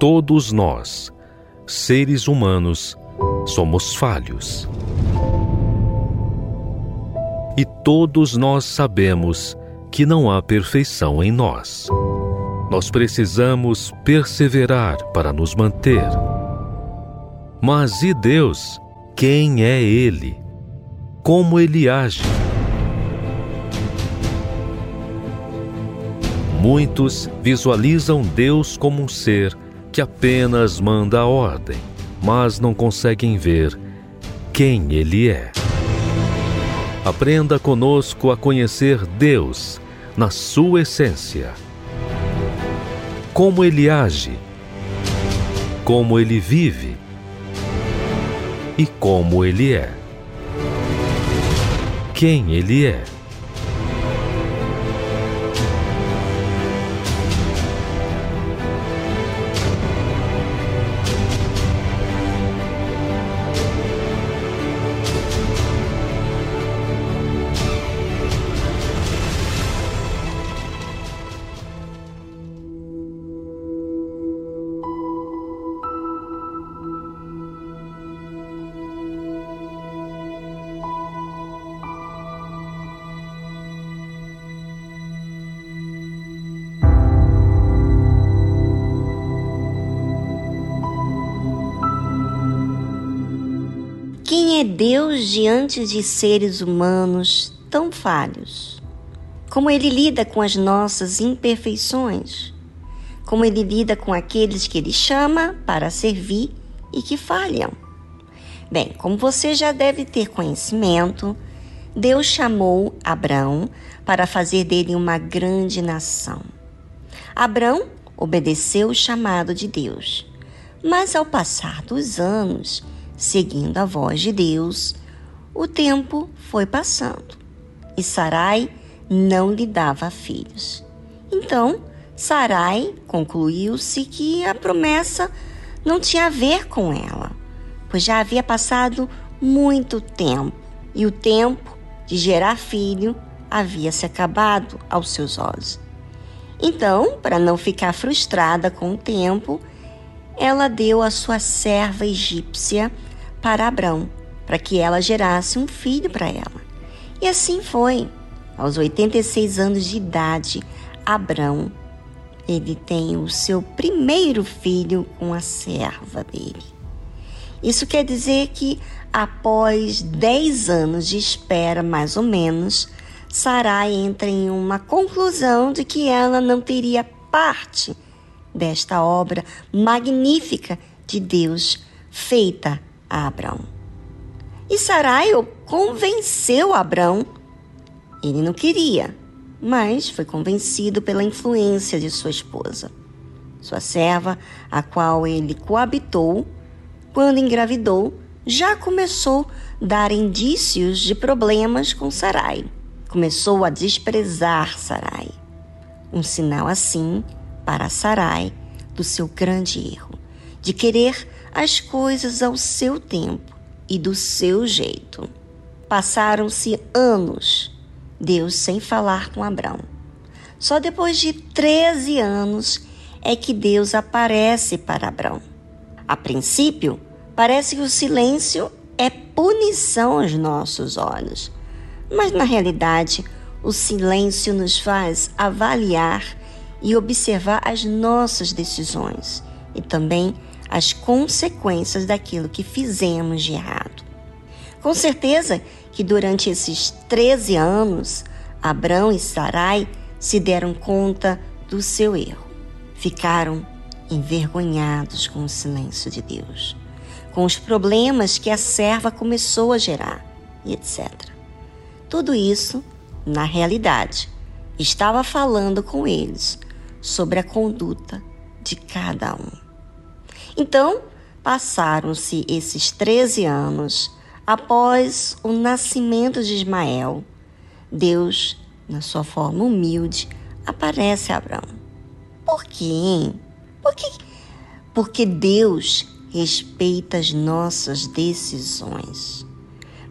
Todos nós, seres humanos, somos falhos. E todos nós sabemos que não há perfeição em nós. Nós precisamos perseverar para nos manter. Mas e Deus? Quem é Ele? Como Ele age? Muitos visualizam Deus como um ser que apenas manda a ordem, mas não conseguem ver quem Ele é. Aprenda conosco a conhecer Deus na sua essência. Como Ele age, como Ele vive e como Ele é. Quem Ele é. Quem é Deus diante de seres humanos tão falhos? Como ele lida com as nossas imperfeições? Como ele lida com aqueles que ele chama para servir e que falham? Bem, como você já deve ter conhecimento, Deus chamou Abraão para fazer dele uma grande nação. Abraão obedeceu o chamado de Deus, mas ao passar dos anos, seguindo a voz de Deus, o tempo foi passando e Sarai não lhe dava filhos. Então, Sarai concluiu-se que a promessa não tinha a ver com ela, pois já havia passado muito tempo e o tempo de gerar filho havia se acabado aos seus olhos. Então, para não ficar frustrada com o tempo, ela deu a sua serva egípcia para Abrão, para que ela gerasse um filho para ela. E assim foi. Aos 86 anos de idade, Abrão, ele tem o seu primeiro filho com a serva dele. Isso quer dizer que após 10 anos de espera, mais ou menos, Sarai entra em uma conclusão de que ela não teria parte desta obra magnífica de Deus feita a Abraão. E Sarai convenceu Abraão. Ele não queria, mas foi convencido pela influência de sua esposa. Sua serva, a qual ele coabitou, quando engravidou, já começou a dar indícios de problemas com Sarai. Começou a desprezar Sarai. Um sinal assim para Sarai do seu grande erro, de querer as coisas ao seu tempo e do seu jeito. Passaram-se anos, Deus sem falar com Abraão. Só depois de 13 anos é que Deus aparece para Abraão. A princípio, parece que o silêncio é punição aos nossos olhos, mas na realidade, o silêncio nos faz avaliar e observar as nossas decisões e também as consequências daquilo que fizemos de errado. Com certeza que durante esses 13 anos, Abrão e Sarai se deram conta do seu erro. Ficaram envergonhados com o silêncio de Deus, com os problemas que a serva começou a gerar etc. Tudo isso, na realidade, estava falando com eles sobre a conduta de cada um. Então, passaram-se esses 13 anos após o nascimento de Ismael. Deus, na sua forma humilde, aparece a Abraão. Por quê? Por quê? Porque Deus respeita as nossas decisões,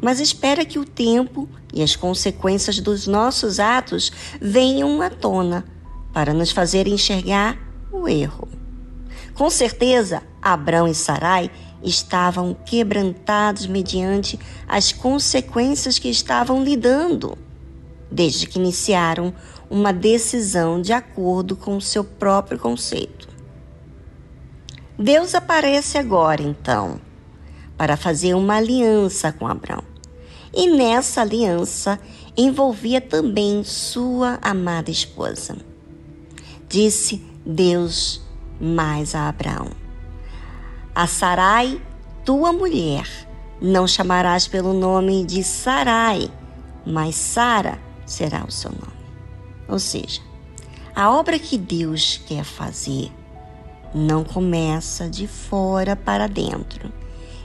mas espera que o tempo e as consequências dos nossos atos venham à tona para nos fazer enxergar o erro. Com certeza, Abrão e Sarai estavam quebrantados mediante as consequências que estavam lidando, desde que iniciaram uma decisão de acordo com o seu próprio conceito. Deus aparece agora, então, para fazer uma aliança com Abrão. E nessa aliança envolvia também sua amada esposa. Disse Deus mais a Abraão: A Sarai, tua mulher, não chamarás pelo nome de Sarai, mas Sara será o seu nome. Ou seja, a obra que Deus quer fazer não começa de fora para dentro,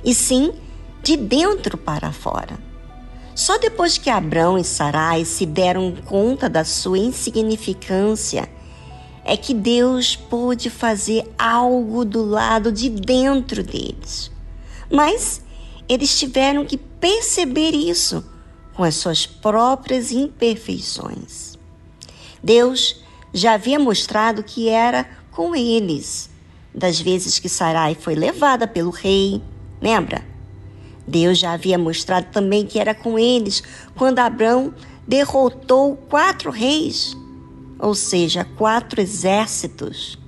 e sim de dentro para fora. Só depois que Abrão e Sarai se deram conta da sua insignificância é que Deus pôde fazer algo do lado de dentro deles. Mas eles tiveram que perceber isso com as suas próprias imperfeições. Deus já havia mostrado que era com eles, das vezes que Sarai foi levada pelo rei, lembra? Deus já havia mostrado também que era com eles quando Abrão derrotou quatro reis ou seja, quatro exércitos,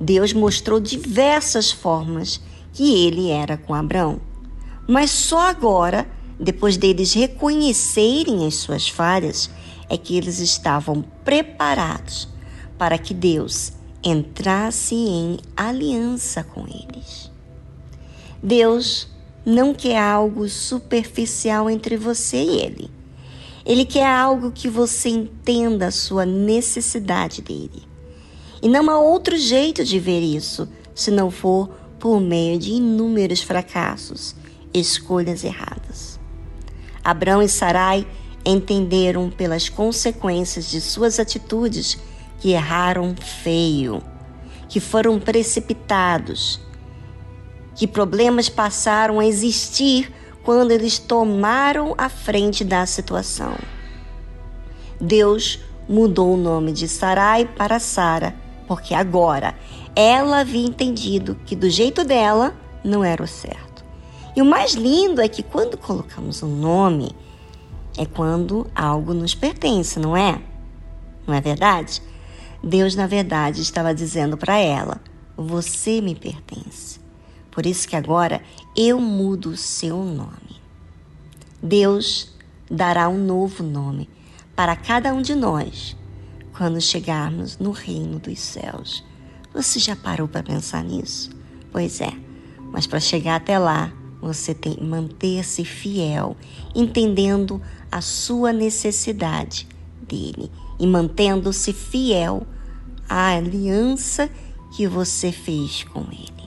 Deus mostrou diversas formas que ele era com Abraão. Mas só agora, depois deles reconhecerem as suas falhas, é que eles estavam preparados para que Deus entrasse em aliança com eles. Deus não quer algo superficial entre você e ele. Ele quer algo que você entenda a sua necessidade dele. E não há outro jeito de ver isso se não for por meio de inúmeros fracassos, escolhas erradas. Abrão e Sarai entenderam pelas consequências de suas atitudes que erraram feio, que foram precipitados, que problemas passaram a existir quando eles tomaram a frente da situação. Deus mudou o nome de Sarai para Sara, porque agora ela havia entendido que do jeito dela não era o certo. E o mais lindo é que quando colocamos um nome, é quando algo nos pertence, não é? Não é verdade? Deus, na verdade, estava dizendo para ela: Você me pertence. Por isso que agora eu mudo o seu nome. Deus dará um novo nome para cada um de nós quando chegarmos no reino dos céus. Você já parou para pensar nisso? Pois é, mas para chegar até lá, você tem que manter-se fiel, entendendo a sua necessidade dele e mantendo-se fiel à aliança que você fez com ele.